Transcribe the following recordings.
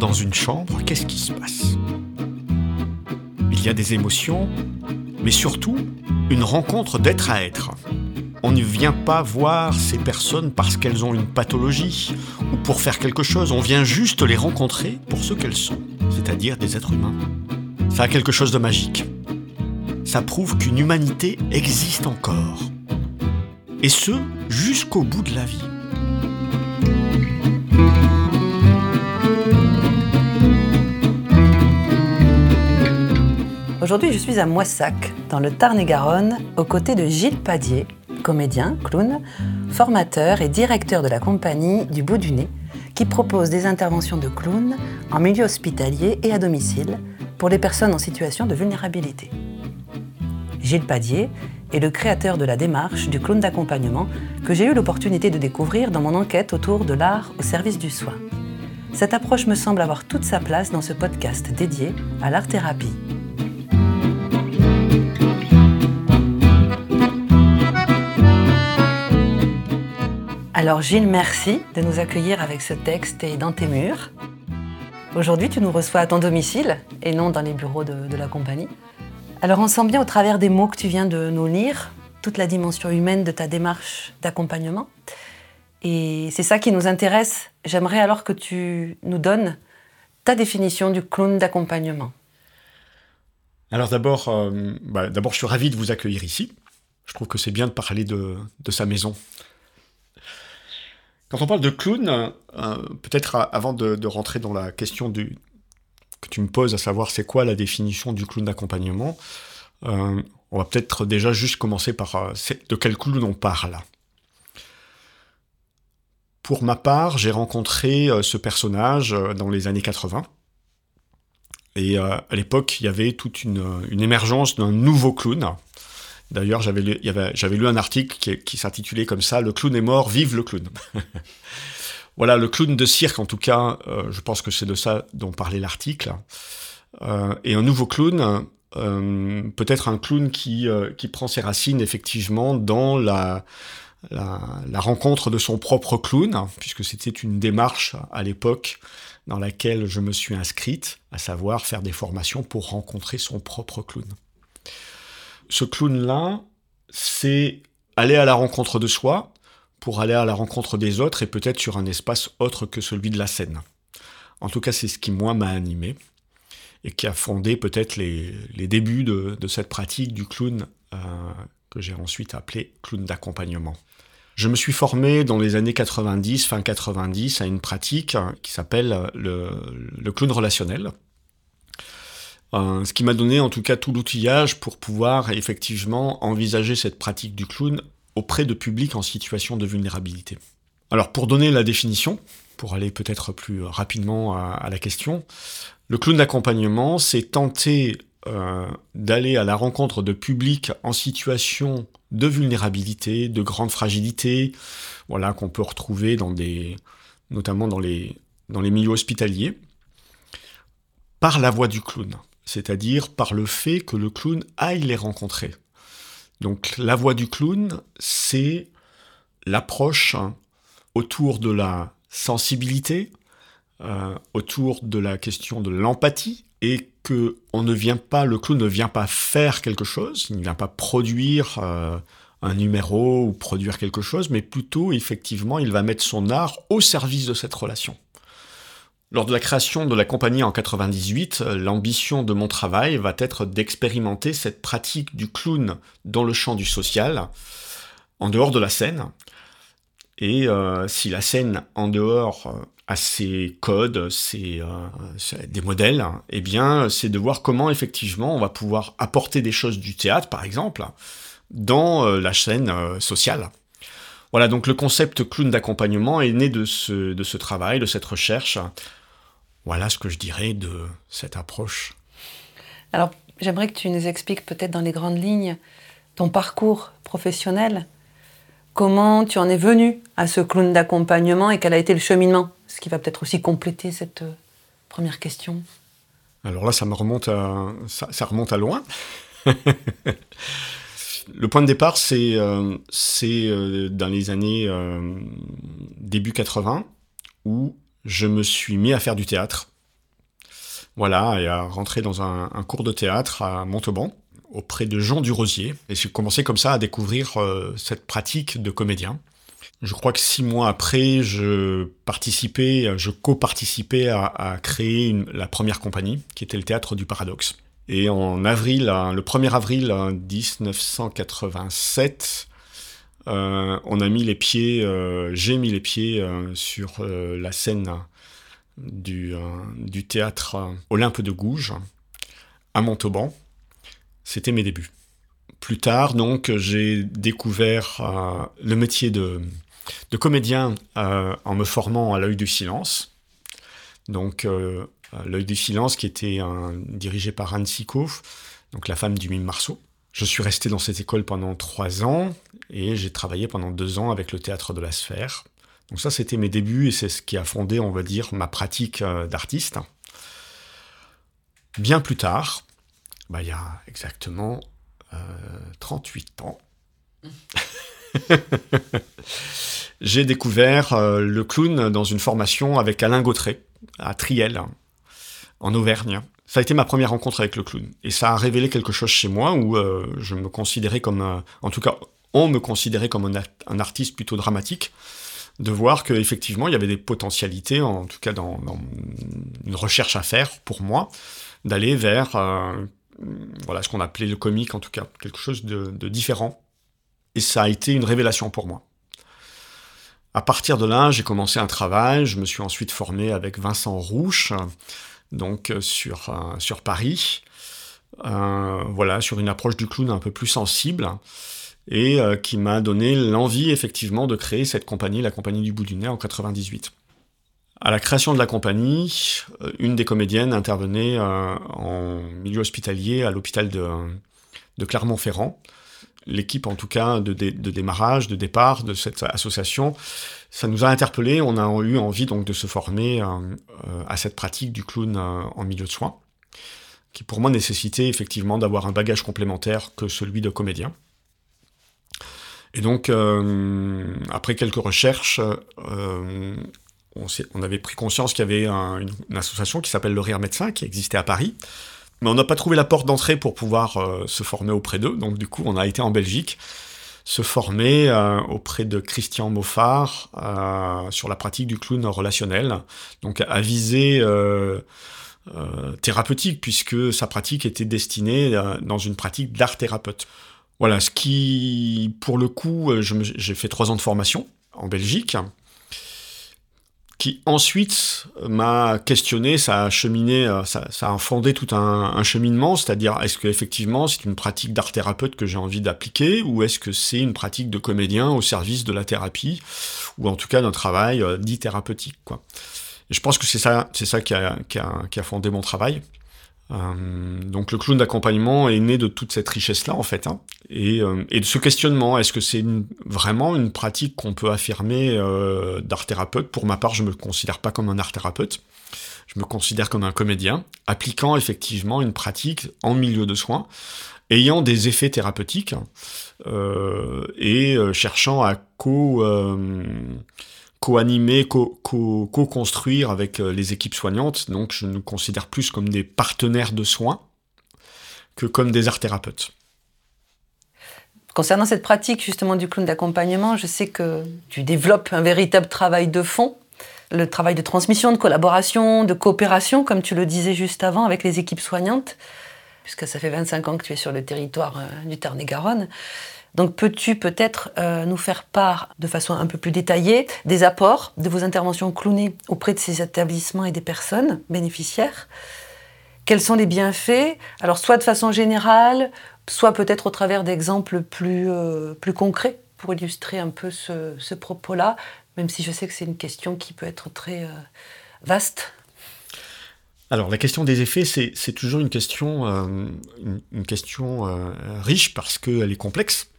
dans une chambre, qu'est-ce qui se passe? Il y a des émotions, mais surtout une rencontre d'être à être. On ne vient pas voir ces personnes parce qu'elles ont une pathologie ou pour faire quelque chose, on vient juste les rencontrer pour ce qu'elles sont, c'est-à-dire des êtres humains. Ça a quelque chose de magique. Ça prouve qu'une humanité existe encore. Et ce, jusqu'au bout de la vie. Aujourd'hui, je suis à Moissac, dans le Tarn-et-Garonne, aux côtés de Gilles Padier, comédien, clown, formateur et directeur de la compagnie du bout du nez, qui propose des interventions de clown en milieu hospitalier et à domicile pour les personnes en situation de vulnérabilité. Gilles Padier est le créateur de la démarche du clown d'accompagnement que j'ai eu l'opportunité de découvrir dans mon enquête autour de l'art au service du soin. Cette approche me semble avoir toute sa place dans ce podcast dédié à l'art-thérapie. Alors Gilles, merci de nous accueillir avec ce texte et dans tes murs. Aujourd'hui, tu nous reçois à ton domicile et non dans les bureaux de, la compagnie. Alors on sent bien au travers des mots que tu viens de nous lire toute la dimension humaine de ta démarche d'accompagnement. Et c'est ça qui nous intéresse. J'aimerais alors que tu nous donnes ta définition du clown d'accompagnement. Alors d'abord, euh, bah, d'abord, je suis ravi de vous accueillir ici. Je trouve que c'est bien de parler de sa maison. Quand on parle de clown, euh, peut-être avant de, rentrer dans la question que tu me poses, à savoir c'est quoi la définition du clown d'accompagnement, euh, on va peut-être déjà juste commencer par euh, de quel clown on parle. Pour ma part, j'ai rencontré ce personnage dans les années 80. Et à l'époque, il y avait toute une émergence d'un nouveau clown D'ailleurs, j'avais lu, un article qui, s'intitulait comme ça Le clown est mort, vive le clown. voilà, le clown de cirque, en tout cas, euh, je pense que c'est de ça dont parlait l'article. Euh, et un nouveau clown, euh, peut-être un clown qui, prend ses racines effectivement dans la, rencontre de son propre clown, puisque c'était une démarche à l'époque dans laquelle je me suis inscrite, à savoir faire des formations pour rencontrer son propre clown ce clown-là, c'est aller à la rencontre de soi pour aller à la rencontre des autres et peut-être sur un espace autre que celui de la scène. En tout cas, c'est ce qui, moi, m'a animé et qui a fondé peut-être les, débuts de, cette pratique du clown euh, que j'ai ensuite appelé clown d'accompagnement. Je me suis formé dans les années 90, fin 90, à une pratique qui s'appelle le clown relationnel, euh, ce qui m'a donné en tout cas tout l'outillage pour pouvoir effectivement envisager cette pratique du clown auprès de publics en situation de vulnérabilité. Alors pour donner la définition, pour aller peut-être plus rapidement à, la question, le clown d'accompagnement, c'est tenter euh, d'aller à la rencontre de publics en situation de vulnérabilité, de grande fragilité, voilà qu'on peut retrouver dans des, notamment dans les, dans les milieux hospitaliers, par la voix du clown c'est-à-dire par le fait que le clown aille les rencontrer. Donc la voix du clown, c'est l'approche autour de la sensibilité, euh, autour de la question de l'empathie, et que on ne vient pas, le clown ne vient pas faire quelque chose, il ne vient pas produire euh, un numéro ou produire quelque chose, mais plutôt effectivement il va mettre son art au service de cette relation. Lors de la création de la compagnie en 98, euh, l'ambition de mon travail va être d'expérimenter cette pratique du clown dans le champ du social, en dehors de la scène. Et euh, si la scène en dehors euh, a ses codes, ses, des modèles, eh bien, c'est de voir comment effectivement on va pouvoir apporter des choses du théâtre, par exemple, dans la scène sociale. Voilà, donc le concept clown d'accompagnement est né de ce, de ce travail, de cette recherche, voilà ce que je dirais de cette approche. Alors, j'aimerais que tu nous expliques peut-être dans les grandes lignes ton parcours professionnel, comment tu en es venu à ce clown d'accompagnement et quel a été le cheminement, ce qui va peut-être aussi compléter cette euh, première question? Alors là, ça me remonte à, ça, remonte à loin. le point de départ, c'est euh, euh, dans les années début 80, où je me suis mis à faire du théâtre. Voilà, et à rentrer dans un, cours de théâtre à Montauban auprès de Jean Durosier. Et j'ai commencé comme ça à découvrir cette pratique de comédien. Je crois que six mois après, je participais, je co-participais à, créer la première compagnie, qui était le Théâtre du Paradoxe. Et en avril, le 1er avril 1987, euh, on a mis les pieds, euh, j'ai mis les pieds euh, sur la scène du, théâtre Olympe de Gouges à Montauban. C'était mes débuts. Plus tard, donc, j'ai découvert le métier de, comédien euh, en me formant à l'œil du silence. Donc, euh, l'œil du silence qui était dirigé par Anne Sicot, donc la femme du mime Marceau. Je suis resté dans cette école pendant trois ans et j'ai travaillé pendant deux ans avec le théâtre de la sphère. Donc ça, c'était mes débuts et c'est ce qui a fondé, on va dire, ma pratique euh, d'artiste. Bien plus tard, bah, il y a exactement 38 ans, j'ai découvert euh, le clown dans une formation avec Alain Gautret à Triel, en Auvergne. Ça a été ma première rencontre avec le clown. Et ça a révélé quelque chose chez moi où euh, je me considérais comme, en tout cas, on me considérait comme un, artiste plutôt dramatique, de voir qu'effectivement, il y avait des potentialités, en tout cas dans, une recherche à faire pour moi, d'aller vers euh, voilà, ce qu'on appelait le comique, en tout cas, quelque chose de différent. Et ça a été une révélation pour moi. À partir de là, j'ai commencé un travail. Je me suis ensuite formé avec Vincent Rouche, donc euh, sur, euh, sur Paris. Euh, voilà, sur une approche du clown un peu plus sensible et qui m'a donné l'envie effectivement de créer cette compagnie, la compagnie du bout du nez en 98. À la création de la compagnie, une des comédiennes intervenait en milieu hospitalier à l'hôpital de Clermont-Ferrand l'équipe en tout cas de, démarrage, de départ de cette association, ça nous a interpellés. On a eu envie donc de se former euh, euh, à cette pratique du clown euh, en milieu de soins, qui pour moi nécessitait effectivement d'avoir un bagage complémentaire que celui de comédien. Et donc, après quelques recherches, on, avait pris conscience qu'il y avait une, association qui s'appelle Le Rire Médecin, qui existait à Paris, mais on n'a pas trouvé la porte d'entrée pour pouvoir euh, se former auprès d'eux. Donc du coup, on a été en Belgique se former euh, auprès de Christian Moffard euh, sur la pratique du clown relationnel, donc à visée thérapeutique, puisque sa pratique était destinée dans une pratique d'art thérapeute. Voilà, ce qui, pour le coup, j'ai fait trois ans de formation en Belgique, qui ensuite m'a questionné, ça a cheminé, euh, ça, a fondé tout un, cheminement, c'est-à-dire est-ce que effectivement c'est une pratique d'art thérapeute que j'ai envie d'appliquer, ou est-ce que c'est une pratique de comédien au service de la thérapie, ou en tout cas d'un travail euh, dit thérapeutique, quoi. Je pense que c'est ça, c'est ça qui a fondé mon travail. Euh, donc le clown d'accompagnement est né de toute cette richesse-là en fait, hein. euh, et, de ce questionnement. Est-ce que c'est vraiment une pratique qu'on peut affirmer euh, d'art thérapeute? Pour ma part, je me considère pas comme un art thérapeute. Je me considère comme un comédien appliquant effectivement une pratique en milieu de soins, ayant des effets thérapeutiques et cherchant à co co-animer, co-construire avec euh, les équipes soignantes. Donc je nous considère plus comme des partenaires de soins que comme des art thérapeutes. Concernant cette pratique justement du clown d'accompagnement, je sais que tu développes un véritable travail de fond, le travail de transmission, de collaboration, de coopération, comme tu le disais juste avant, avec les équipes soignantes, puisque ça fait 25 ans que tu es sur le territoire euh, du Tarn-et-Garonne. Donc peux-tu peut-être euh, nous faire part de façon un peu plus détaillée des apports de vos interventions clownées auprès de ces établissements et des personnes bénéficiaires? Quels sont les bienfaits? Alors soit de façon générale, soit peut-être au travers d'exemples plus, euh, concrets pour illustrer un peu ce, propos-là, même si je sais que c'est une question qui peut être très euh, vaste. Alors la question des effets, c'est toujours une, question riche parce qu'elle est complexe.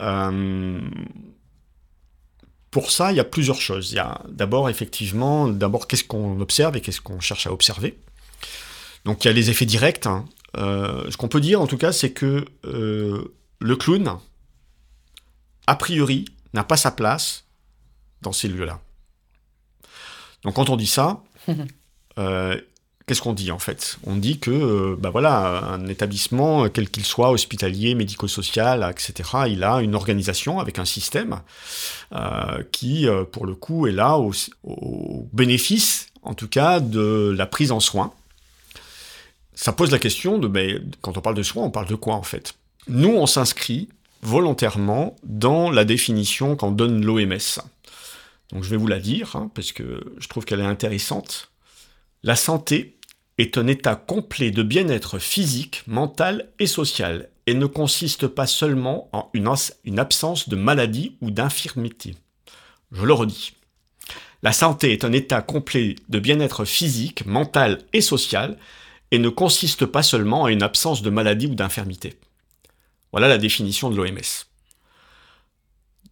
Euh, pour ça, il y a plusieurs choses. Il y a d'abord, effectivement, d'abord, qu'est-ce qu'on observe et qu'est-ce qu'on cherche à observer. Donc, il y a les effets directs. Hein. Euh, ce qu'on peut dire, en tout cas, c'est que euh, le clown, a priori, n'a pas sa place dans ces lieux-là. Donc, quand on dit ça, qu'est-ce qu'on dit en fait? On dit que bah voilà, un établissement, quel qu'il soit, hospitalier, médico-social, etc., il a une organisation avec un système qui, pour le coup, est là au, bénéfice, en tout cas, de la prise en soin. Ça pose la question de, ben, quand on parle de soin, on parle de quoi en fait? Nous, on s'inscrit volontairement dans la définition qu'en donne l'OMS. Donc je vais vous la dire, hein, parce que je trouve qu'elle est intéressante. La santé est un état complet de bien-être physique, mental et social, et ne consiste pas seulement en une, absence de maladie ou d'infirmité. Je le redis. La santé est un état complet de bien-être physique, mental et social, et ne consiste pas seulement en une absence de maladie ou d'infirmité. Voilà la définition de l'OMS.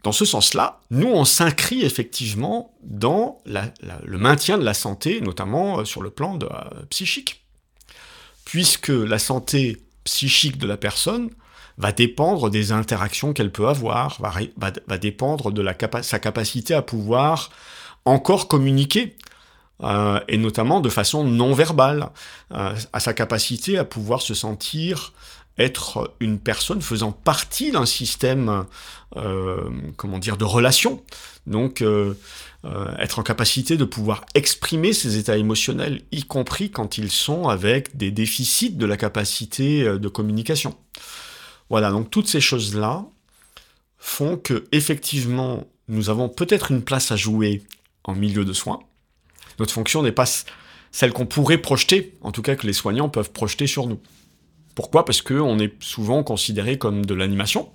Dans ce sens-là, nous, on s'inscrit effectivement dans le maintien de la santé, notamment euh, sur le plan euh, psychique. Puisque la santé psychique de la personne va dépendre des interactions qu'elle peut avoir, va, dépendre de sa capacité à pouvoir encore communiquer, euh, et notamment de façon non verbale, à sa capacité à pouvoir se sentir être une personne faisant partie d'un système, euh, comment dire, de relations. Donc, euh, euh, être en capacité de pouvoir exprimer ses états émotionnels, y compris quand ils sont avec des déficits de la capacité de communication. Voilà, donc toutes ces choses-là font que effectivement, nous avons peut-être une place à jouer en milieu de soins. Notre fonction n'est pas celle qu'on pourrait projeter, en tout cas que les soignants peuvent projeter sur nous. Pourquoi? Parce qu'on est souvent considéré comme de l'animation.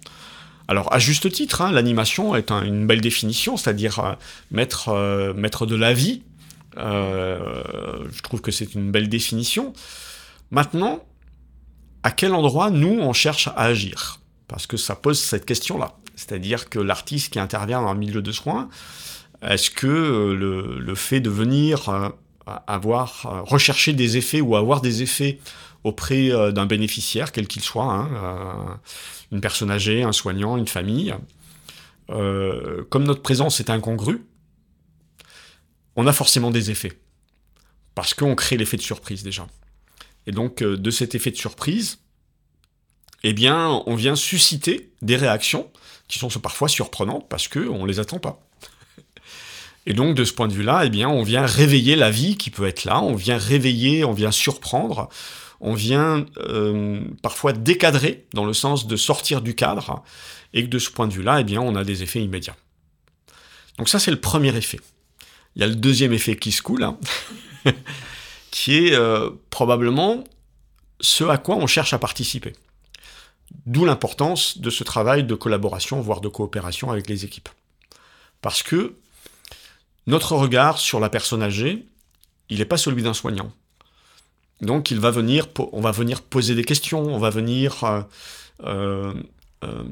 Alors à juste titre, hein, l'animation est une belle définition, c'est-à-dire euh, mettre, euh, mettre de la vie. Euh, je trouve que c'est une belle définition. Maintenant, à quel endroit nous on cherche à agir? Parce que ça pose cette question-là. C'est-à-dire que l'artiste qui intervient dans un milieu de soins, est-ce que le, le, fait de venir avoir rechercher des effets ou avoir des effets auprès euh, d'un bénéficiaire, quel qu'il soit, hein, euh, une personne âgée, un soignant, une famille. Euh, comme notre présence est incongrue, on a forcément des effets. Parce qu'on crée l'effet de surprise déjà. Et donc, de cet effet de surprise, eh bien, on vient susciter des réactions qui sont parfois surprenantes parce qu'on ne les attend pas. Et donc, de ce point de vue-là, eh bien, on vient réveiller la vie qui peut être là, on vient réveiller, on vient surprendre, on vient euh, parfois décadrer dans le sens de sortir du cadre, et que de ce point de vue-là, eh bien, on a des effets immédiats. Donc ça, c'est le premier effet. Il y a le deuxième effet qui se coule, hein, qui est euh, probablement ce à quoi on cherche à participer. D'où l'importance de ce travail de collaboration, voire de coopération avec les équipes. Parce que notre regard sur la personne âgée, il n'est pas celui d'un soignant. Donc il va venir, on va venir poser des questions, on va venir euh, euh, euh,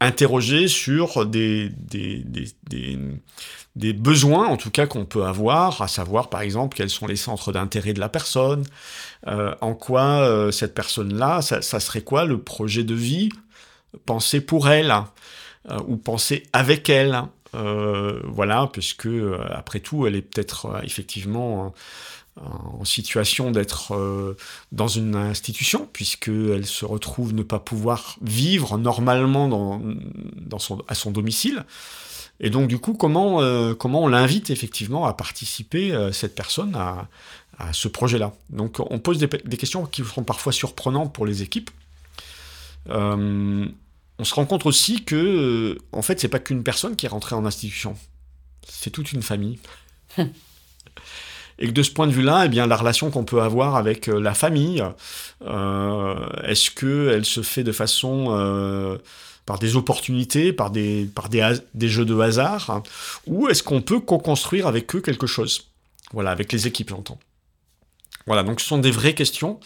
interroger sur des, des, des, besoins, en tout cas qu'on peut avoir, à savoir par exemple quels sont les centres d'intérêt de la personne, en quoi cette personne-là, ça, ça, serait quoi le projet de vie pensé pour elle, ou pensé avec elle. voilà, puisque après tout, elle est peut-être effectivement en situation d'être euh, dans une institution, puisqu'elle se retrouve ne pas pouvoir vivre normalement à son domicile. Et donc, du coup, comment, euh, comment on l'invite effectivement à participer, euh, cette personne, à, ce projet-là? Donc, on pose des, des, questions qui seront parfois surprenantes pour les équipes. on se rend compte aussi que, en fait, c'est pas qu'une personne qui est rentrée en institution, c'est toute une famille. Et que de ce point de vue-là, eh bien, la relation qu'on peut avoir avec euh, la famille, euh, est-ce qu'elle se fait de façon euh, par des opportunités, par des, par des, jeux de hasard, ou est-ce qu'on peut co-construire avec eux quelque chose? Voilà, avec les équipes, j'entends. Voilà, donc ce sont des vraies questions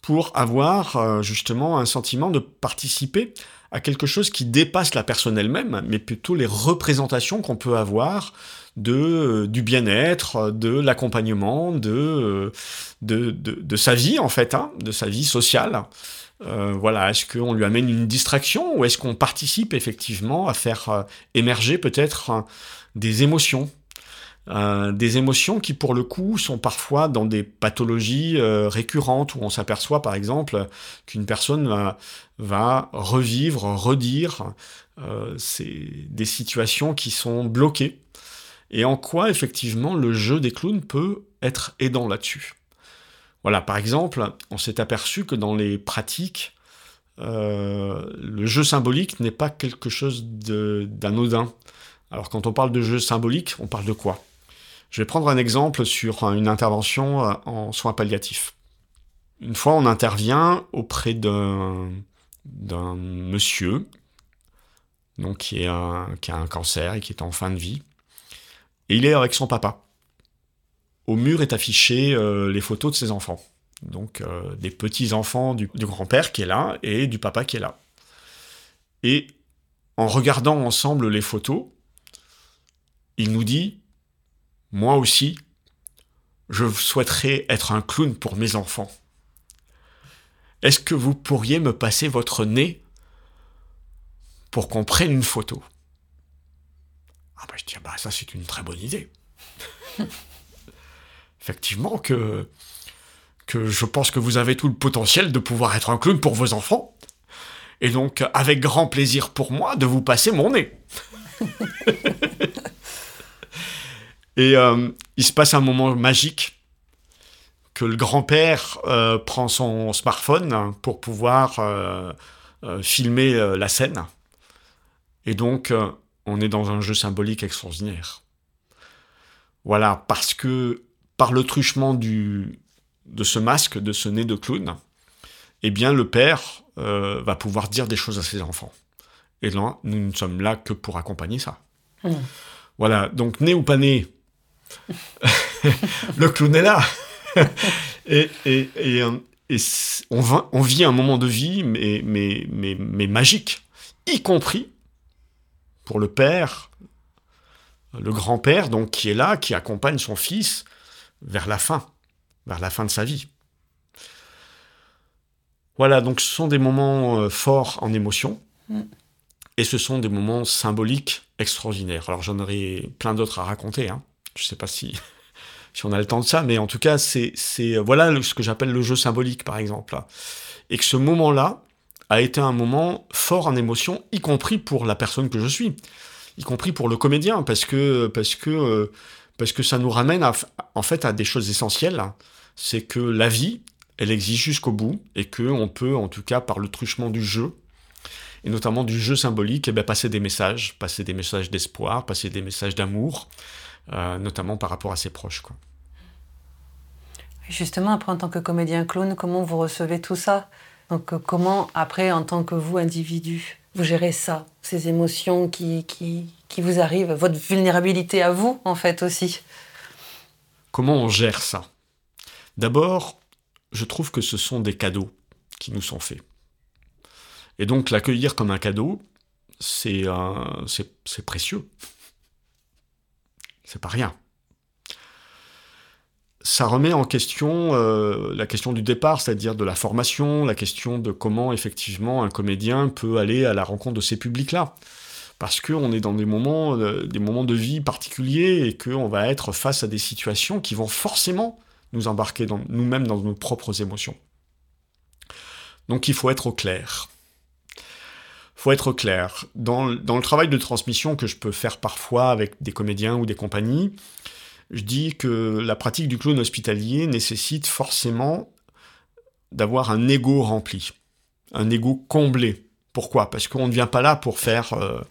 pour avoir justement un sentiment de participer à quelque chose qui dépasse la personne elle-même, mais plutôt les représentations qu'on peut avoir de, euh, du bien-être, de l'accompagnement, de, de, de, sa vie en fait, hein, de sa vie sociale. Euh, voilà, est-ce qu'on lui amène une distraction ou est-ce qu'on participe effectivement à faire euh, émerger peut-être des émotions? Euh, des émotions qui, pour le coup, sont parfois dans des pathologies euh, récurrentes, où on s'aperçoit, par exemple, qu'une personne va, revivre, redire euh, des situations qui sont bloquées, et en quoi, effectivement, le jeu des clowns peut être aidant là-dessus. Voilà, par exemple, on s'est aperçu que dans les pratiques, le jeu symbolique n'est pas quelque chose d'anodin. Alors quand on parle de jeu symbolique, on parle de quoi? Je vais prendre un exemple sur une intervention euh, en soins palliatifs. Une fois, on intervient auprès d'un, monsieur qui, a un cancer et qui est en fin de vie. Et il est avec son papa. Au mur est affiché euh, les photos de ses enfants. Donc euh, des petits-enfants du, du grand-père qui est là et du papa qui est là. Et en regardant ensemble les photos, il nous dit moi aussi, je souhaiterais être un clown pour mes enfants. Est-ce que vous pourriez me passer votre nez pour qu'on prenne une photo? Ah bah je dis, ah bah ça c'est une très bonne idée. Effectivement que, que je pense que vous avez tout le potentiel de pouvoir être un clown pour vos enfants. Et donc avec grand plaisir pour moi de vous passer mon nez. Et euh, il se passe un moment magique que le grand-père euh, prend son smartphone pour pouvoir euh, filmer la scène. Et donc, on est dans un jeu symbolique extraordinaire. Voilà, parce que par le truchement du, de ce masque, de ce nez de clown, eh bien, le père va pouvoir dire des choses à ses enfants. Et là, nous ne sommes là que pour accompagner ça. Mmh. Voilà, donc né ou pas né, le clown est là. et, euh, on, vit un moment de vie, mais, mais, mais, magique, y compris pour le père, le grand-père, donc qui est là, qui accompagne son fils vers la fin, vers la fin de sa vie. Voilà, donc ce sont des moments euh, forts en émotion, mm. et ce sont des moments symboliques extraordinaires. Alors j'en aurais plein d'autres à raconter, hein. Je sais pas si, si on a le temps de ça, mais en tout cas, c'est, c'est voilà ce que j'appelle le jeu symbolique, par exemple. Et que ce moment-là a été un moment fort en émotion, y compris pour la personne que je suis, y compris pour le comédien, parce que, parce que, euh, parce que ça nous ramène en fait à des choses essentielles. C'est que la vie, elle existe jusqu'au bout, et que on peut, en tout cas, par le truchement du jeu, et notamment du jeu symbolique, eh bien, passer des messages, passer des messages d'espoir, passer des messages d'amour, euh, notamment par rapport à ses proches. Quoi. Justement, après, en tant que comédien clown, comment vous recevez tout ça? Donc, euh, comment, après, en tant que vous, individu, vous gérez ça, ces émotions qui, qui, qui vous arrivent, votre vulnérabilité à vous, en fait, aussi? Comment on gère ça? D'abord, je trouve que ce sont des cadeaux qui nous sont faits. Et donc, l'accueillir comme un cadeau, c'est c'est précieux c'est pas rien. Ça remet en question euh, la question du départ, c'est-à-dire de la formation, la question de comment effectivement un comédien peut aller à la rencontre de ces publics-là. Parce qu'on est dans des moments, euh, des moments de vie particuliers et qu'on va être face à des situations qui vont forcément nous embarquer nous-mêmes dans nos propres émotions. Donc il faut être au clair faut être clair. Dans, le travail de transmission que je peux faire parfois avec des comédiens ou des compagnies, je dis que la pratique du clown hospitalier nécessite forcément d'avoir un ego rempli, un ego comblé. Pourquoi? Parce qu'on ne vient pas là pour faire, euh,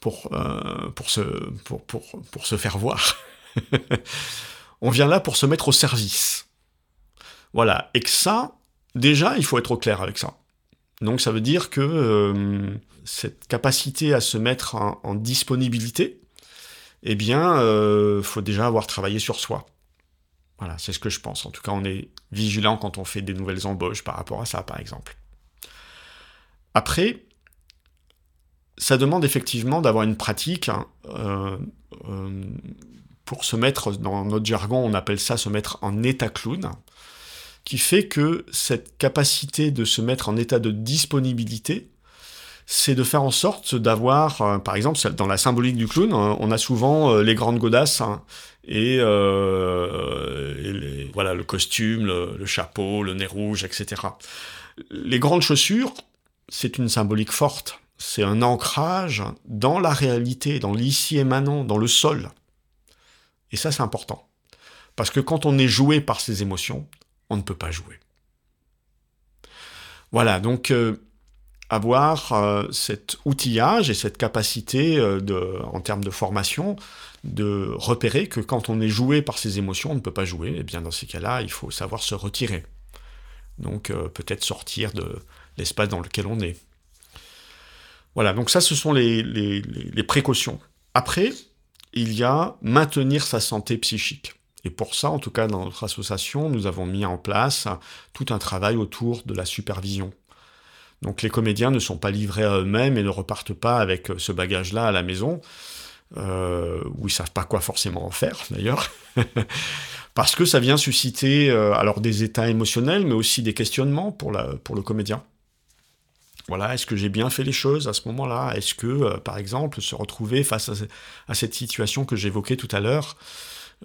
pour, euh, pour, se, pour, pour, pour se faire voir. On vient là pour se mettre au service. Voilà. Et que ça, déjà, il faut être clair avec ça. Donc ça veut dire que euh, cette capacité à se mettre en, disponibilité, eh bien, euh, faut déjà avoir travaillé sur soi. Voilà, c'est ce que je pense. En tout cas, on est vigilant quand on fait des nouvelles embauches par rapport à ça, par exemple. Après, ça demande effectivement d'avoir une pratique hein, euh, pour se mettre, dans notre jargon, on appelle ça se mettre en état clown qui fait que cette capacité de se mettre en état de disponibilité, c'est de faire en sorte d'avoir, euh, par exemple, dans la symbolique du clown, hein, on a souvent les grandes godasses hein, et, voilà le costume, le, chapeau, le nez rouge, etc. Les grandes chaussures, c'est une symbolique forte. C'est un ancrage dans la réalité, dans l'ici et maintenant, dans le sol. Et ça, c'est important. Parce que quand on est joué par ses émotions, on ne peut pas jouer. Voilà, donc euh, avoir euh, cet outillage et cette capacité euh, en termes de formation de repérer que quand on est joué par ses émotions, on ne peut pas jouer, et eh bien dans ces cas-là, il faut savoir se retirer. Donc peut-être sortir de l'espace dans lequel on est. Voilà, donc ça ce sont les précautions. Après, il y a maintenir sa santé psychique. Et pour ça, en tout cas dans notre association, nous avons mis en place tout un travail autour de la supervision. Donc les comédiens ne sont pas livrés à eux-mêmes et ne repartent pas avec ce bagage-là à la maison, euh, où ils savent pas quoi forcément en faire d'ailleurs, parce que ça vient susciter euh, alors des états émotionnels, mais aussi des questionnements pour, la, pour le comédien. Voilà, est-ce que j'ai bien fait les choses à ce moment-là? Est-ce que, euh, par exemple, se retrouver face à cette situation que j'évoquais tout à l'heure,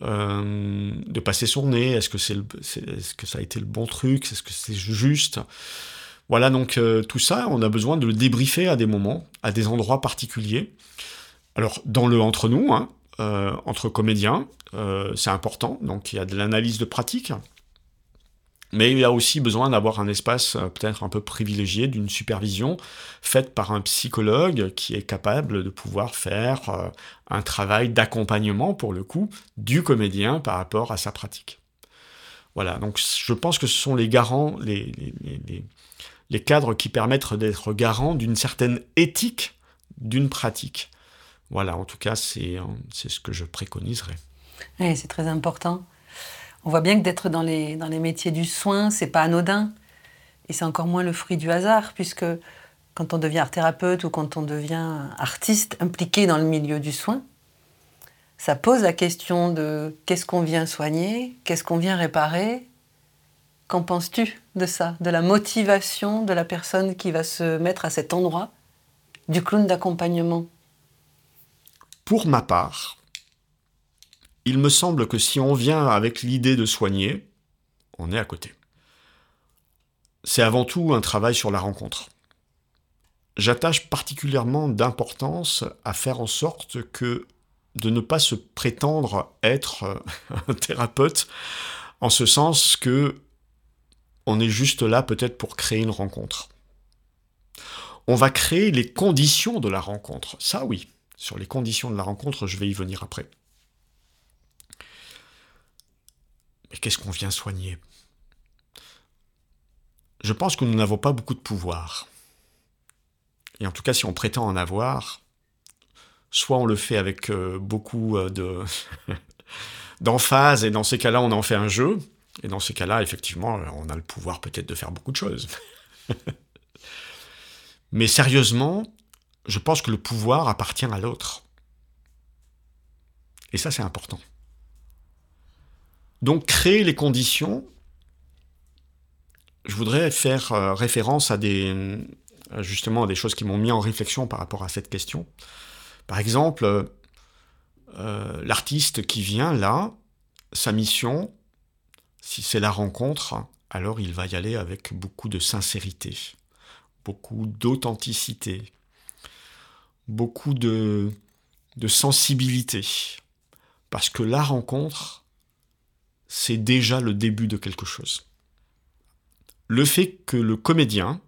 euh, de passer son nez. Est-ce que, c'est est, ce que ça a été le bon truc Est-ce que c'est juste? Voilà, donc euh, tout ça, on a besoin de le débriefer à des moments, à des endroits particuliers. Alors, dans le entre nous, hein, euh, entre comédiens, c'est important. Donc, il y a de l'analyse de pratique. Mais il y a aussi besoin d'avoir un espace euh, peut-être un peu privilégié d'une supervision faite par un psychologue qui est capable de pouvoir faire euh, un travail d'accompagnement, pour le coup, du comédien par rapport à sa pratique. Voilà, donc je pense que ce sont les garants, les, les, cadres qui permettent d'être garants d'une certaine éthique d'une pratique. Voilà, en tout cas, c'est ce que je préconiserais. Oui, c'est très important. On voit bien que d'être dans les, dans les métiers du soin, c'est pas anodin. Et c'est encore moins le fruit du hasard, puisque quand on devient art thérapeute ou quand on devient artiste impliqué dans le milieu du soin, ça pose la question de qu'est-ce qu'on vient soigner, qu'est-ce qu'on vient réparer. Qu'en penses-tu de ça, de la motivation de la personne qui va se mettre à cet endroit du clown d'accompagnement? Pour ma part, il me semble que si on vient avec l'idée de soigner, on est à côté. C'est avant tout un travail sur la rencontre. J'attache particulièrement d'importance à faire en sorte que de ne pas se prétendre être un thérapeute en ce sens que on est juste là peut-être pour créer une rencontre. On va créer les conditions de la rencontre. Ça oui, sur les conditions de la rencontre, je vais y venir après. Mais qu'est-ce qu'on vient soigner? Je pense que nous n'avons pas beaucoup de pouvoir. Et en tout cas, si on prétend en avoir, soit on le fait avec euh, beaucoup euh, de d'emphase, et dans ces cas-là, on en fait un jeu, et dans ces cas-là, effectivement, on a le pouvoir peut-être de faire beaucoup de choses. Mais sérieusement, je pense que le pouvoir appartient à l'autre. Et ça, c'est important. Donc créer les conditions, je voudrais faire euh, référence à des justement à des choses qui m'ont mis en réflexion par rapport à cette question. Par exemple, euh, l'artiste qui vient là, sa mission, si c'est la rencontre, alors il va y aller avec beaucoup de sincérité, beaucoup d'authenticité, beaucoup de sensibilité. Parce que la rencontre, c'est déjà le début de quelque chose. Le fait que le comédien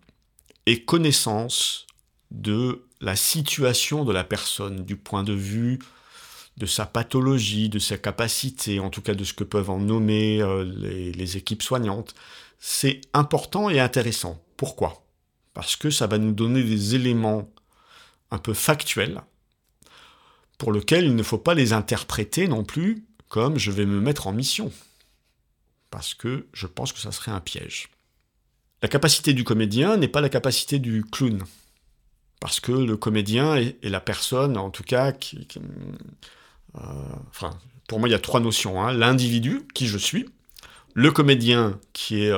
ait connaissance de la situation de la personne, du point de vue de sa pathologie, de sa capacité, en tout cas de ce que peuvent en nommer euh, les, les équipes soignantes, c'est important et intéressant. Pourquoi? Parce que ça va nous donner des éléments un peu factuels pour lesquels il ne faut pas les interpréter non plus comme je vais me mettre en mission parce que je pense que ça serait un piège. La capacité du comédien n'est pas la capacité du clown, parce que le comédien est, la personne, en tout cas, qui... Euh, enfin, pour moi, il y a trois notions. Hein. L'individu, qui je suis, le comédien, qui est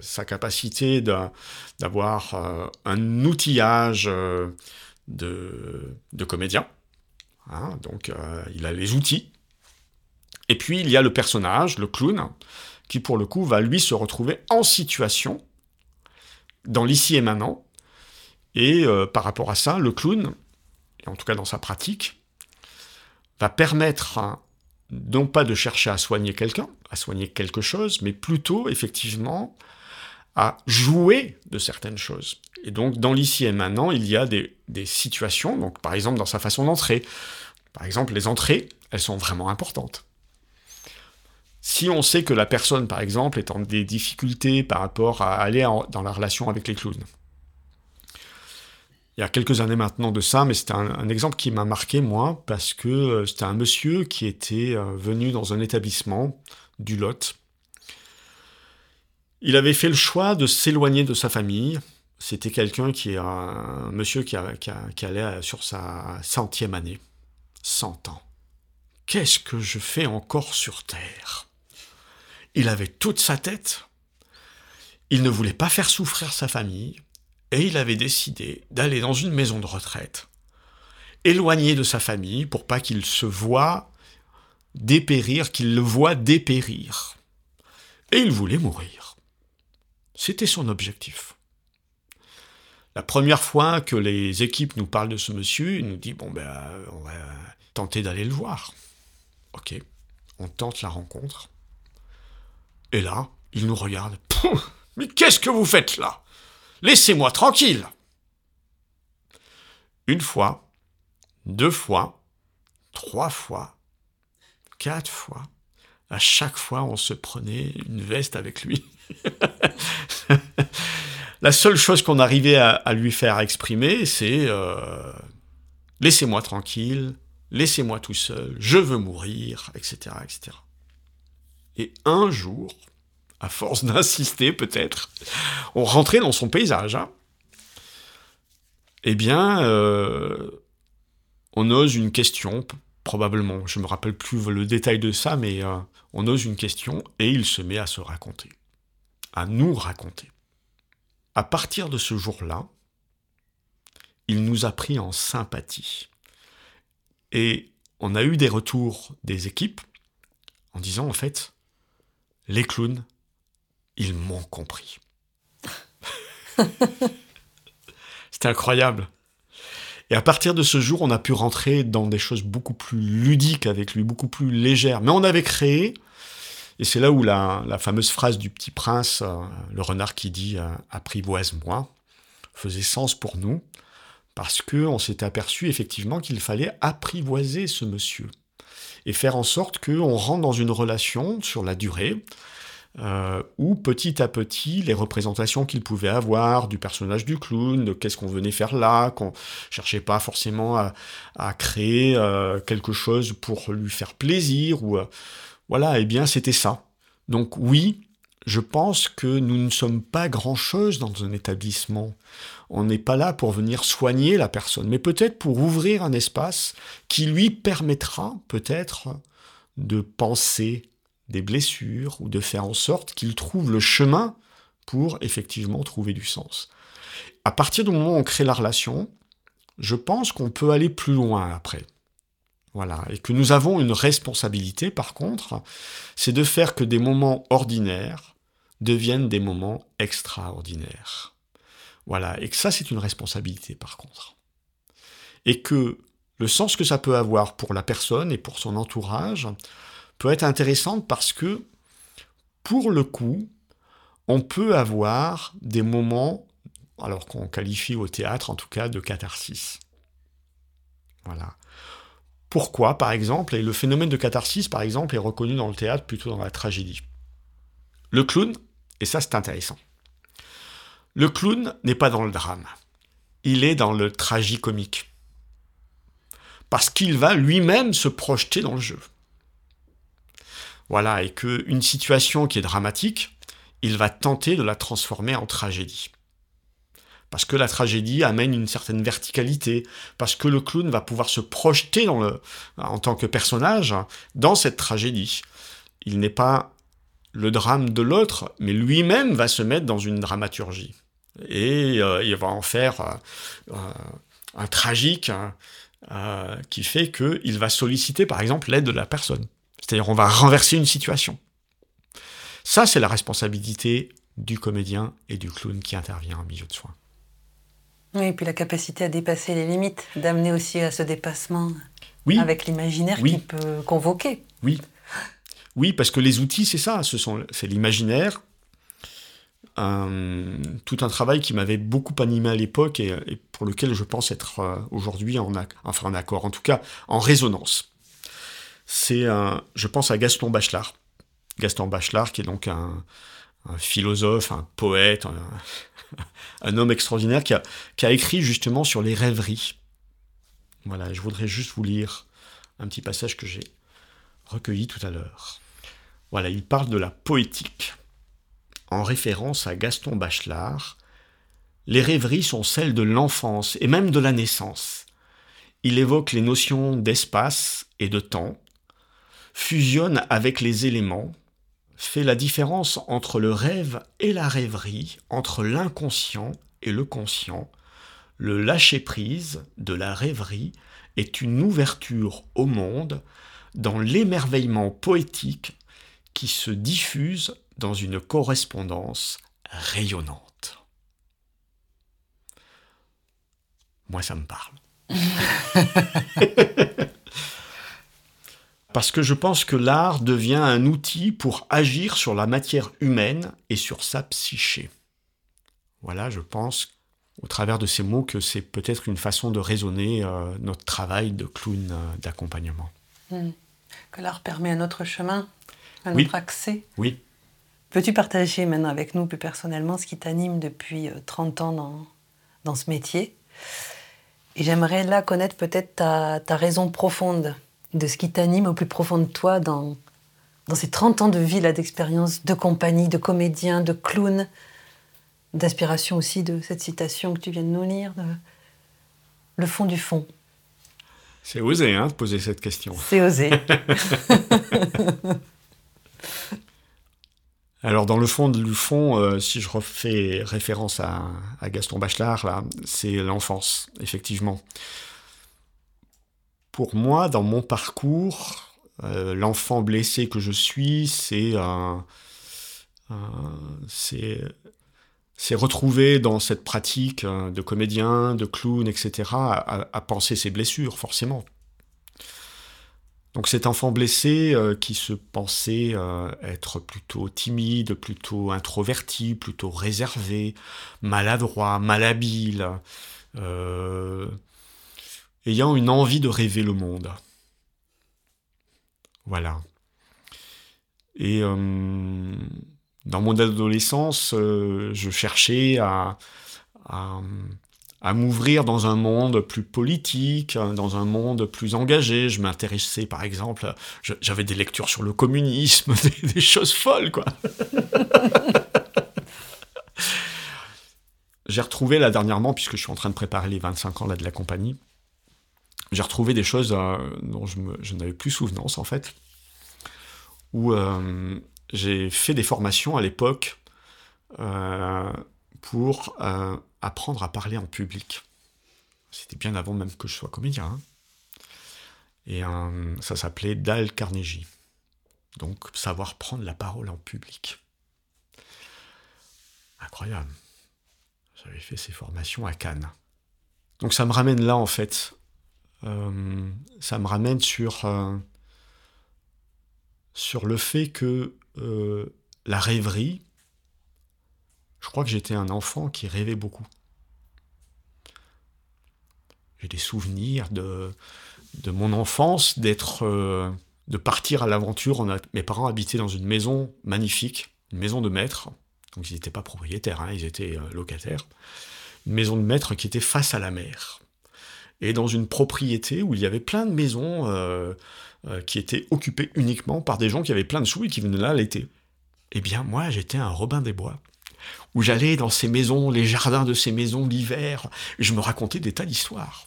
sa capacité d'avoir un outillage de, de comédien. Hein, donc il a les outils. Et puis il y a le personnage, le clown, qui pour le coup va lui se retrouver en situation, dans l'ici et maintenant. Et par rapport à ça, le clown, en tout cas dans sa pratique, va permettre non pas de chercher à soigner quelqu'un, à soigner quelque chose, mais plutôt effectivement à jouer de certaines choses. Et donc dans l'ici et maintenant, il y a des, situations, donc par exemple dans sa façon d'entrer. Par exemple, les entrées, elles sont vraiment importantes. Si on sait que la personne, par exemple, est en des difficultés par rapport à aller dans la relation avec les clowns, il y a quelques années maintenant de ça, mais c'était un, exemple qui m'a marqué, moi, parce que euh, c'était un monsieur qui était euh, venu dans un établissement du Lot. Il avait fait le choix de s'éloigner de sa famille. C'était quelqu'un qui est un monsieur qui, qui, allait sur sa centième année. Cent ans. Qu'est-ce que je fais encore sur Terre? Il avait toute sa tête. Il ne voulait pas faire souffrir sa famille et il avait décidé d'aller dans une maison de retraite, éloigné de sa famille pour pas qu'il se voie dépérir, qu'il le voie dépérir. Et il voulait mourir. C'était son objectif. La première fois que les équipes nous parlent de ce monsieur, il nous dit bon ben on va tenter d'aller le voir. Ok, on tente la rencontre. Et là, il nous regarde. Mais qu'est-ce que vous faites là? Laissez-moi tranquille. Une fois, deux fois, trois fois, quatre fois. À chaque fois, on se prenait une veste avec lui. La seule chose qu'on arrivait à, lui faire exprimer, c'est euh, laissez-moi tranquille, laissez-moi tout seul, je veux mourir, etc., etc. Et un jour, à force d'insister peut-être, on rentrait dans son paysage. Hein. Eh bien, euh, on ose une question, probablement, je ne me rappelle plus le détail de ça, mais euh, on ose une question et il se met à se raconter, à nous raconter. À partir de ce jour-là, il nous a pris en sympathie. Et on a eu des retours des équipes en disant en fait, les clowns, ils m'ont compris. C'était incroyable. Et à partir de ce jour, on a pu rentrer dans des choses beaucoup plus ludiques avec lui, beaucoup plus légères. Mais on avait créé, et c'est là où la, fameuse phrase du petit prince, euh, le renard qui dit euh, apprivoise-moi, faisait sens pour nous, parce qu'on s'était aperçu effectivement qu'il fallait apprivoiser ce monsieur et faire en sorte qu'on rentre dans une relation sur la durée, euh, où petit à petit, les représentations qu'il pouvait avoir du personnage du clown, de qu'est-ce qu'on venait faire là, qu'on cherchait pas forcément à, créer euh, quelque chose pour lui faire plaisir, ou euh, voilà, eh bien c'était ça. Donc oui, je pense que nous ne sommes pas grand-chose dans un établissement. On n'est pas là pour venir soigner la personne, mais peut-être pour ouvrir un espace qui lui permettra peut-être de penser des blessures ou de faire en sorte qu'il trouve le chemin pour effectivement trouver du sens. À partir du moment où on crée la relation, je pense qu'on peut aller plus loin après. Voilà. Et que nous avons une responsabilité, par contre, c'est de faire que des moments ordinaires deviennent des moments extraordinaires. Voilà. Et que ça, c'est une responsabilité, par contre. Et que le sens que ça peut avoir pour la personne et pour son entourage, peut être intéressante parce que, pour le coup, on peut avoir des moments, alors qu'on qualifie au théâtre en tout cas de catharsis. Voilà. Pourquoi, par exemple, et le phénomène de catharsis, par exemple, est reconnu dans le théâtre plutôt dans la tragédie? Le clown, et ça c'est intéressant, le clown n'est pas dans le drame, il est dans le tragicomique. Parce qu'il va lui-même se projeter dans le jeu. Voilà, et qu'une situation qui est dramatique, il va tenter de la transformer en tragédie. Parce que la tragédie amène une certaine verticalité, parce que le clown va pouvoir se projeter en tant que personnage dans cette tragédie. Il n'est pas le drame de l'autre, mais lui-même va se mettre dans une dramaturgie. Et euh, il va en faire euh, un tragique hein, euh, qui fait qu'il va solliciter, par exemple, l'aide de la personne. C'est-à-dire, on va renverser une situation. Ça, c'est la responsabilité du comédien et du clown qui intervient en milieu de soins. Oui, et puis la capacité à dépasser les limites, d'amener aussi à ce dépassement oui. avec l'imaginaire qui peut convoquer. Oui, oui, parce que les outils, c'est ça, c'est l'imaginaire. tout un travail qui m'avait beaucoup animé à l'époque et, pour lequel je pense être euh, aujourd'hui en, enfin, en accord, en tout cas en résonance. C'est, je pense à Gaston Bachelard. Gaston Bachelard, qui est donc un, philosophe, un poète, un, homme extraordinaire qui a, écrit justement sur les rêveries. Voilà, je voudrais juste vous lire un petit passage que j'ai recueilli tout à l'heure. Voilà, il parle de la poétique. En référence à Gaston Bachelard, les rêveries sont celles de l'enfance et même de la naissance. Il évoque les notions d'espace et de temps, fusionne avec les éléments, fait la différence entre le rêve et la rêverie, entre l'inconscient et le conscient. Le lâcher-prise de la rêverie est une ouverture au monde dans l'émerveillement poétique qui se diffuse dans une correspondance rayonnante. Moi, ça me parle. Parce que je pense que l'art devient un outil pour agir sur la matière humaine et sur sa psyché. Voilà, je pense, au travers de ces mots, que c'est peut-être une façon de raisonner euh, notre travail de clown euh, d'accompagnement. Hmm. Que l'art permet un autre chemin un oui. accès. Oui. Peux-tu partager maintenant avec nous plus personnellement ce qui t'anime depuis 30 euh, ans dans, dans ce métier? Et j'aimerais là connaître peut-être ta, ta, raison profonde de ce qui t'anime au plus profond de toi dans, dans ces 30 ans de vie, d'expérience de compagnie, de comédien, de clown, d'inspiration aussi de cette citation que tu viens de nous lire, de, le fond du fond. C'est osé hein, de poser cette question. C'est osé. Alors dans le fond euh, si je refais référence à, Gaston Bachelard, là, c'est l'enfance, effectivement. Pour moi, dans mon parcours, euh, l'enfant blessé que je suis, c'est c'est retrouver dans cette pratique euh, de comédien, de clown, etc., à penser ses blessures, forcément. Donc cet enfant blessé euh, qui se pensait euh, être plutôt timide, plutôt introverti, plutôt réservé, maladroit, malhabile, euh, ayant une envie de rêver le monde. Voilà. Et dans mon adolescence, je cherchais à à m'ouvrir dans un monde plus politique, dans un monde plus engagé. Je m'intéressais, par exemple, j'avais des lectures sur le communisme, des, choses folles, quoi. j'ai retrouvé là dernièrement, puisque je suis en train de préparer les 25 ans là, de la compagnie, j'ai retrouvé des choses euh, dont je, n'avais plus souvenance en fait, où euh, j'ai fait des formations à l'époque euh, pour apprendre à parler en public. C'était bien avant même que je sois comédien. Hein. Et euh, ça s'appelait Dal Carnegie. Donc savoir prendre la parole en public. Incroyable. J'avais fait ces formations à Cannes. Donc ça me ramène là en fait. Euh, ça me ramène sur, euh, sur le fait que la rêverie, je crois que j'étais un enfant qui rêvait beaucoup. J'ai des souvenirs de, mon enfance, d'être, euh, de partir à l'aventure. Mes parents habitaient dans une maison magnifique, une maison de maître. Donc ils n'étaient pas propriétaires, hein, ils étaient euh, locataires. Une maison de maître qui était face à la mer. Et dans une propriété où il y avait plein de maisons euh, qui étaient occupées uniquement par des gens qui avaient plein de sous et qui venaient là l'été. Eh bien, moi, j'étais un Robin des Bois où j'allais dans ces maisons, les jardins de ces maisons l'hiver, et je me racontais des tas d'histoires.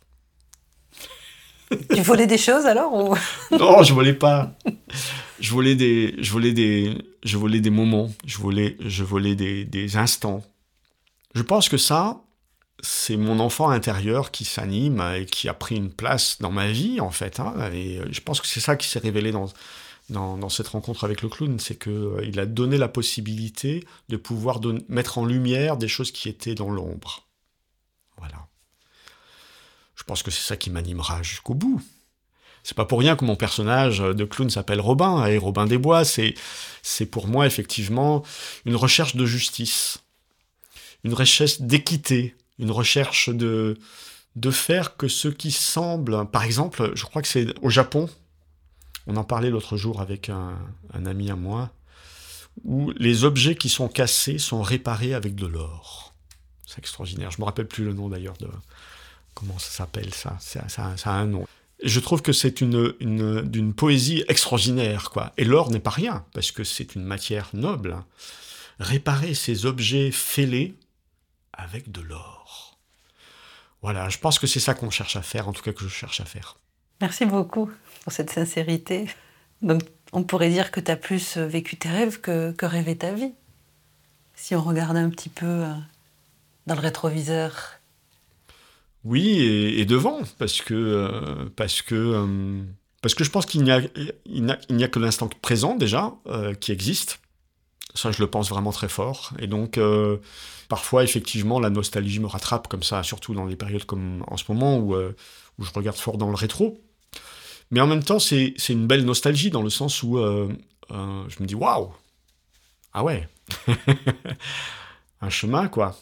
Tu volais des choses alors Non, je volais pas. je volais des, je volais des, je volais des moments, je volais, je volais des, des instants. Je pense que ça, c'est mon enfant intérieur qui s'anime et qui a pris une place dans ma vie, en fait. Hein. et je pense que c'est ça qui s'est révélé dans, dans, cette rencontre avec le clown, c'est qu'il euh, a donné la possibilité de pouvoir mettre en lumière des choses qui étaient dans l'ombre. Voilà. Je pense que c'est ça qui m'animera jusqu'au bout. C'est pas pour rien que mon personnage de clown s'appelle Robin, et Robin des Bois, c'est, c'est pour moi effectivement une recherche de justice, une recherche d'équité, une recherche de, de faire que ce qui semble, par exemple, je crois que c'est au Japon, on en parlait l'autre jour avec un, ami à moi, où les objets qui sont cassés sont réparés avec de l'or. C'est extraordinaire. Je me rappelle plus le nom d'ailleurs de comment ça s'appelle ça. Ça, a un nom. je trouve que c'est une, d'une poésie extraordinaire, quoi. Et l'or n'est pas rien, parce que c'est une matière noble. Réparer ces objets fêlés avec de l'or. Voilà, je pense que c'est ça qu'on cherche à faire, en tout cas que je cherche à faire. Merci beaucoup cette sincérité. Donc, on pourrait dire que tu as plus vécu tes rêves que, que rêvé ta vie. Si on regarde un petit peu euh, dans le rétroviseur. Oui, et, devant, parce que, euh, parce, que, euh, parce que je pense qu'il n'y a, il n'y a, que l'instant présent déjà qui existe. Ça, je le pense vraiment très fort. Et donc, parfois, effectivement, la nostalgie me rattrape comme ça, surtout dans des périodes comme en ce moment où, où je regarde fort dans le rétro. Mais en même temps, c'est une belle nostalgie dans le sens où euh, euh, je me dis waouh, ah ouais, un chemin quoi.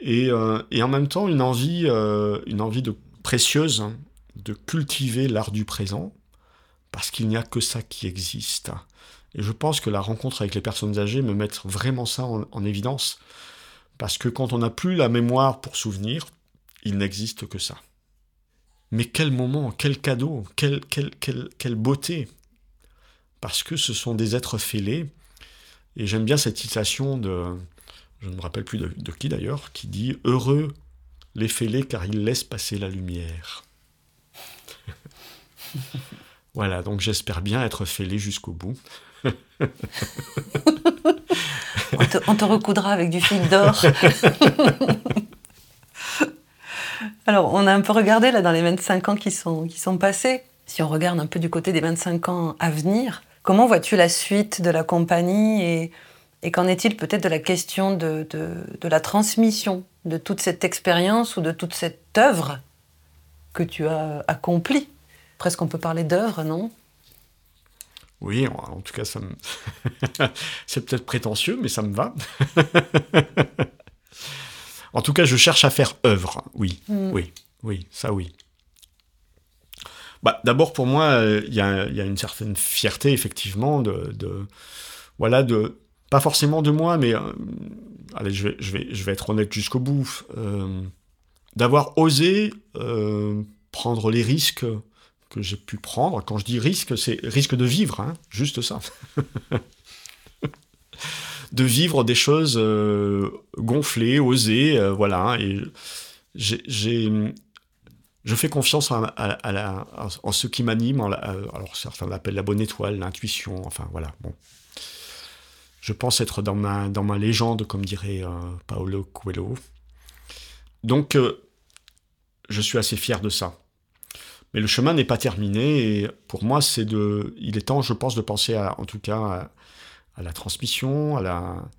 Et, euh, et, en même temps, une envie, une envie de précieuse hein, de cultiver l'art du présent parce qu'il n'y a que ça qui existe. Et je pense que la rencontre avec les personnes âgées me met vraiment ça en, en évidence parce que quand on n'a plus la mémoire pour souvenir, il n'existe que ça. Mais quel moment, quel cadeau, quelle, quelle, beauté Parce que ce sont des êtres fêlés. Et j'aime bien cette citation de, je ne me rappelle plus de, qui d'ailleurs, qui dit Heureux les fêlés car ils laissent passer la lumière. voilà, donc j'espère bien être fêlé jusqu'au bout. on, te, on te recoudra avec du fil d'or. Alors, on a un peu regardé là dans les 25 ans qui sont, qui sont passés. Si on regarde un peu du côté des 25 ans à venir, comment vois-tu la suite de la compagnie et, et qu'en est-il peut-être de la question de, de, la transmission de toute cette expérience ou de toute cette œuvre que tu as accomplie? Presque on peut parler d'œuvre, non? Oui, en tout cas, ça c'est peut-être prétentieux, mais ça me va. En tout cas, je cherche à faire œuvre. Oui, mm. oui, oui, ça oui. Bah, D'abord, pour moi, euh, il y, a, une certaine fierté, effectivement, de, voilà, de, pas forcément de moi, mais, euh, allez, je vais, je, vais, je vais être honnête jusqu'au bout, euh, d'avoir osé prendre les risques que j'ai pu prendre. Quand je dis risque, c'est risque de vivre, hein, juste ça. de vivre des choses euh, gonflées, osées, euh, voilà. Et j'ai, je fais confiance à, la, en ce qui m'anime. Alors certains l'appellent la bonne étoile, l'intuition, enfin voilà. Bon. Je pense être dans ma, dans ma légende, comme dirait euh, Paolo Coelho. Donc, je suis assez fier de ça. Mais le chemin n'est pas terminé et pour moi, c'est de, il est temps, je pense, de penser à, en tout cas, à, la transmission, à la,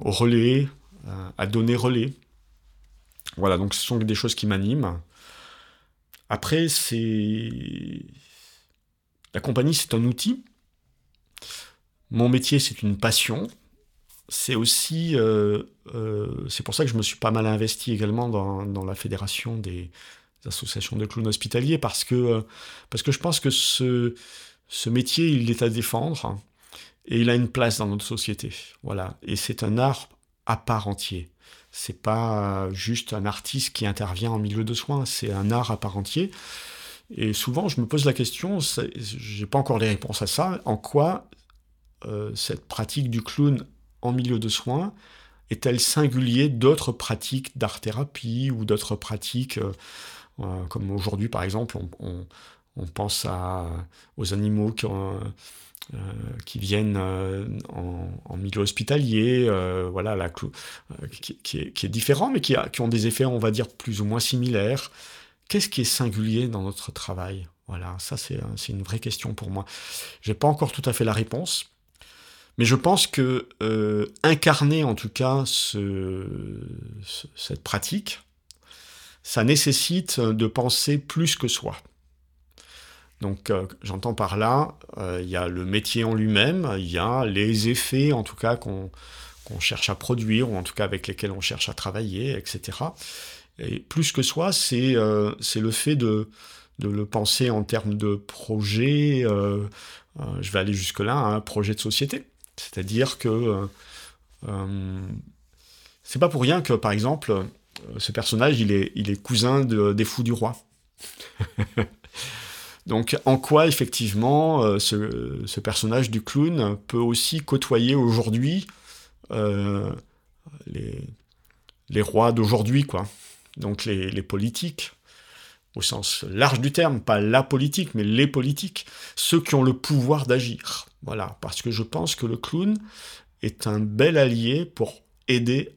au relais, à, donner relais. Voilà, donc ce sont des choses qui m'animent. Après, c'est. La compagnie, c'est un outil. Mon métier, c'est une passion. C'est aussi. Euh, euh, c'est pour ça que je me suis pas mal investi également dans, la fédération des associations de clowns hospitaliers, parce que, euh, parce que je pense que ce, ce métier, il est à défendre et il a une place dans notre société. Voilà. Et c'est un art à part entier. C'est pas juste un artiste qui intervient en milieu de soins, c'est un art à part entier. Et souvent, je me pose la question, j'ai pas encore les réponses à ça, en quoi euh, cette pratique du clown en milieu de soins est-elle singulier d'autres pratiques d'art-thérapie ou d'autres pratiques, euh, euh, comme aujourd'hui par exemple, on, pense aux animaux qui ont qui viennent en, milieu hospitalier, voilà, la, qui, est, différent, mais qui, qui ont des effets, on va dire, plus ou moins similaires. Qu'est-ce qui est singulier dans notre travail? Voilà, ça c'est une vraie question pour moi. J'ai pas encore tout à fait la réponse. Mais je pense que euh, incarner en tout cas ce, cette pratique, ça nécessite de penser plus que soi. Donc euh, j'entends par là, euh, il y a le métier en lui-même, il y a les effets en tout cas qu'on cherche à produire, ou en tout cas avec lesquels on cherche à travailler, etc. Et plus que soi, c'est le fait de, de, le penser en termes de projet, je vais aller jusque-là, un projet de société. C'est-à-dire que euh, euh, c'est pas pour rien que, par exemple, euh, ce personnage, il est, il est cousin des fous du roi. Donc, en quoi, effectivement, ce, personnage du clown peut aussi côtoyer aujourd'hui les, les, rois d'aujourd'hui, quoi. Donc, les, politiques, au sens large du terme, pas la politique, mais les politiques, ceux qui ont le pouvoir d'agir. Voilà, parce que je pense que le clown est un bel allié pour aider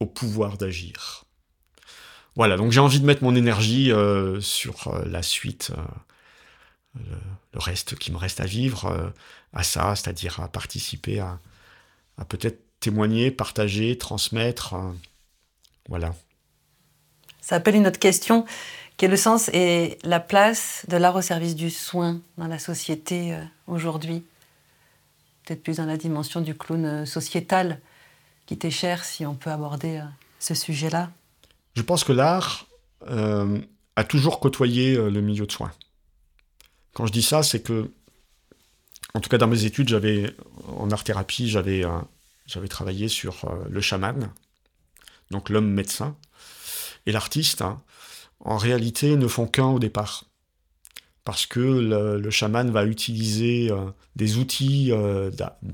au pouvoir d'agir. Voilà, donc j'ai envie de mettre mon énergie euh, sur euh, la suite, euh, le, reste qui me reste à vivre, à ça, c'est-à-dire à participer, à, peut-être témoigner, partager, transmettre. voilà. Ça appelle une autre question, qui est le sens et la place de l'art au service du soin dans la société aujourd'hui? Peut-être plus dans la dimension du clown sociétal qui t'est cher, si on peut aborder ce sujet-là Je pense que l'art euh, a toujours côtoyé le milieu de soins. Quand je dis ça, c'est que, en tout cas dans mes études, j'avais en art-thérapie, j'avais j'avais travaillé sur le chaman, donc l'homme médecin, et l'artiste, hein, en réalité, ne font qu'un au départ parce que le, chaman va utiliser euh, des outils euh,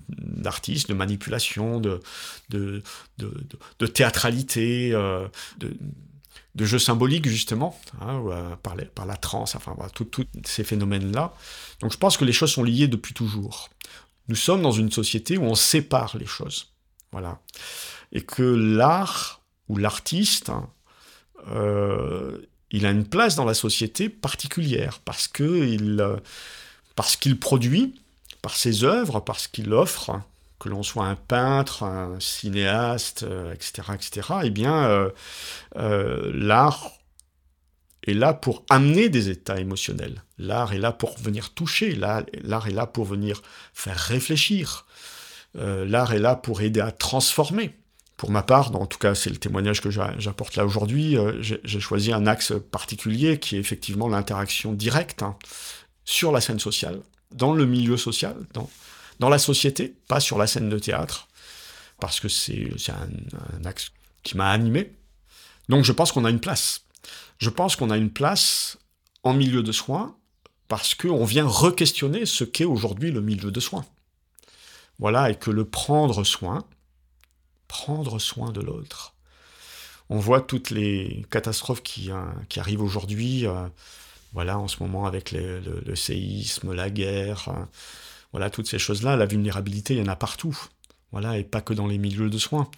d'artistes, de manipulation, de, de, théâtralité, euh, de, jeux symboliques justement, hein, par, par, la transe, enfin voilà, tous ces phénomènes-là. Donc je pense que les choses sont liées depuis toujours. Nous sommes dans une société où on sépare les choses. Voilà. Et que l'art ou l'artiste, hein, il a une place dans la société particulière parce que euh, parce qu'il produit par ses œuvres, parce qu'il offre, que l'on soit un peintre, un cinéaste, etc., euh, etc. Eh bien, euh, l'art est là pour amener des états émotionnels. L'art est là pour venir toucher. L'art est là pour venir faire réfléchir. l'art est là pour aider à transformer pour ma part, en tout cas c'est le témoignage que j'apporte là aujourd'hui, euh, j'ai choisi un axe particulier qui est effectivement l'interaction directe hein, sur la scène sociale, dans le milieu social, dans, dans la société, pas sur la scène de théâtre, parce que c'est un, axe qui m'a animé. Donc je pense qu'on a une place. Je pense qu'on a une place en milieu de soins parce qu'on vient re-questionner ce qu'est aujourd'hui le milieu de soins. Voilà, et que le prendre soin, prendre soin de l'autre. On voit toutes les catastrophes qui, euh, qui arrivent aujourd'hui, euh, voilà, en ce moment avec le, séisme, la guerre, euh, voilà, toutes ces choses-là, la vulnérabilité, il y en a partout, voilà, et pas que dans les milieux de soins.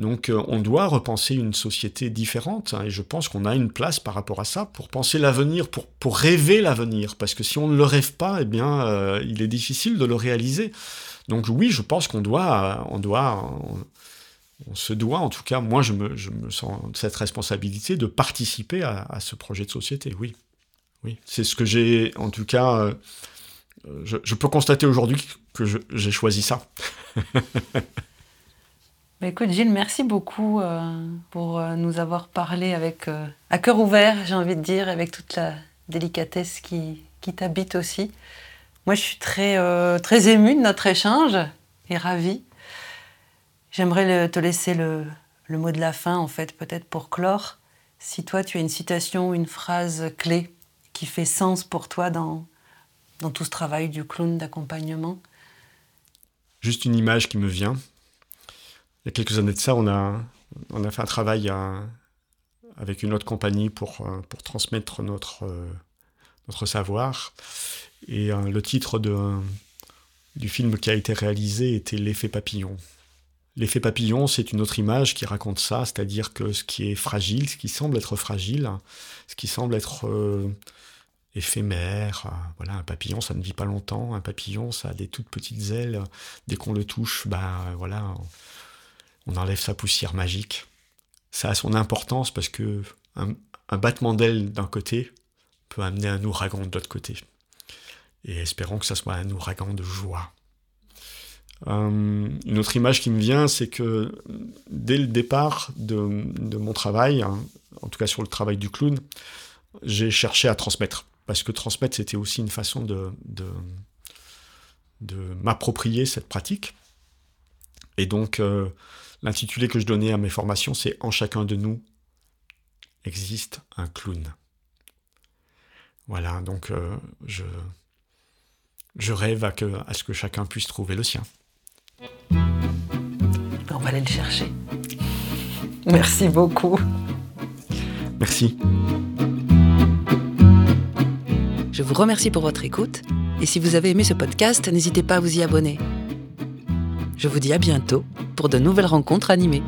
Donc on doit repenser une société différente, hein, et je pense qu'on a une place par rapport à ça pour penser l'avenir, pour, pour rêver l'avenir, parce que si on ne le rêve pas, eh bien, il est difficile de le réaliser. Donc oui, je pense qu'on doit, on doit, se doit, en tout cas, moi je me, sens cette responsabilité de participer à, ce projet de société, oui. oui. C'est ce que j'ai, en tout cas, euh, je, peux constater aujourd'hui que j'ai choisi ça. Bah, écoute Gilles, merci beaucoup euh, pour euh, nous avoir parlé avec, à cœur ouvert, j'ai envie de dire, avec toute la délicatesse qui, qui t'habite aussi. Moi je suis très, très émue de notre échange et ravie. J'aimerais te laisser le, mot de la fin, en fait, peut-être pour clore. Si toi, tu as une citation, une phrase clé qui fait sens pour toi dans, dans tout ce travail du clown d'accompagnement Juste une image qui me vient. Il y a quelques années de ça, on a, on a fait un travail avec une autre compagnie pour, euh, pour transmettre notre, euh, notre savoir. Et euh, le titre de, du film qui a été réalisé était l'effet papillon. L'effet papillon, c'est une autre image qui raconte ça, c'est-à-dire que ce qui est fragile, ce qui semble être fragile, ce qui semble être euh, éphémère, euh, voilà, un papillon, ça ne vit pas longtemps, un papillon, ça a des toutes petites ailes, dès qu'on le touche, bah voilà, on enlève sa poussière magique. Ça a son importance parce que un, battement d'ailes d'un côté peut amener un ouragan de l'autre côté. Et espérons que ça soit un ouragan de joie. Euh, une autre image qui me vient, c'est que dès le départ de, mon travail, hein, en tout cas sur le travail du clown, j'ai cherché à transmettre. Parce que transmettre, c'était aussi une façon de, m'approprier cette pratique. Et donc, euh, l'intitulé que je donnais à mes formations, c'est En chacun de nous existe un clown. Voilà, donc euh, je, rêve à ce que chacun puisse trouver le sien. On va aller le chercher. Merci beaucoup. Merci. Je vous remercie pour votre écoute et si vous avez aimé ce podcast, n'hésitez pas à vous y abonner. Je vous dis à bientôt pour de nouvelles rencontres animées.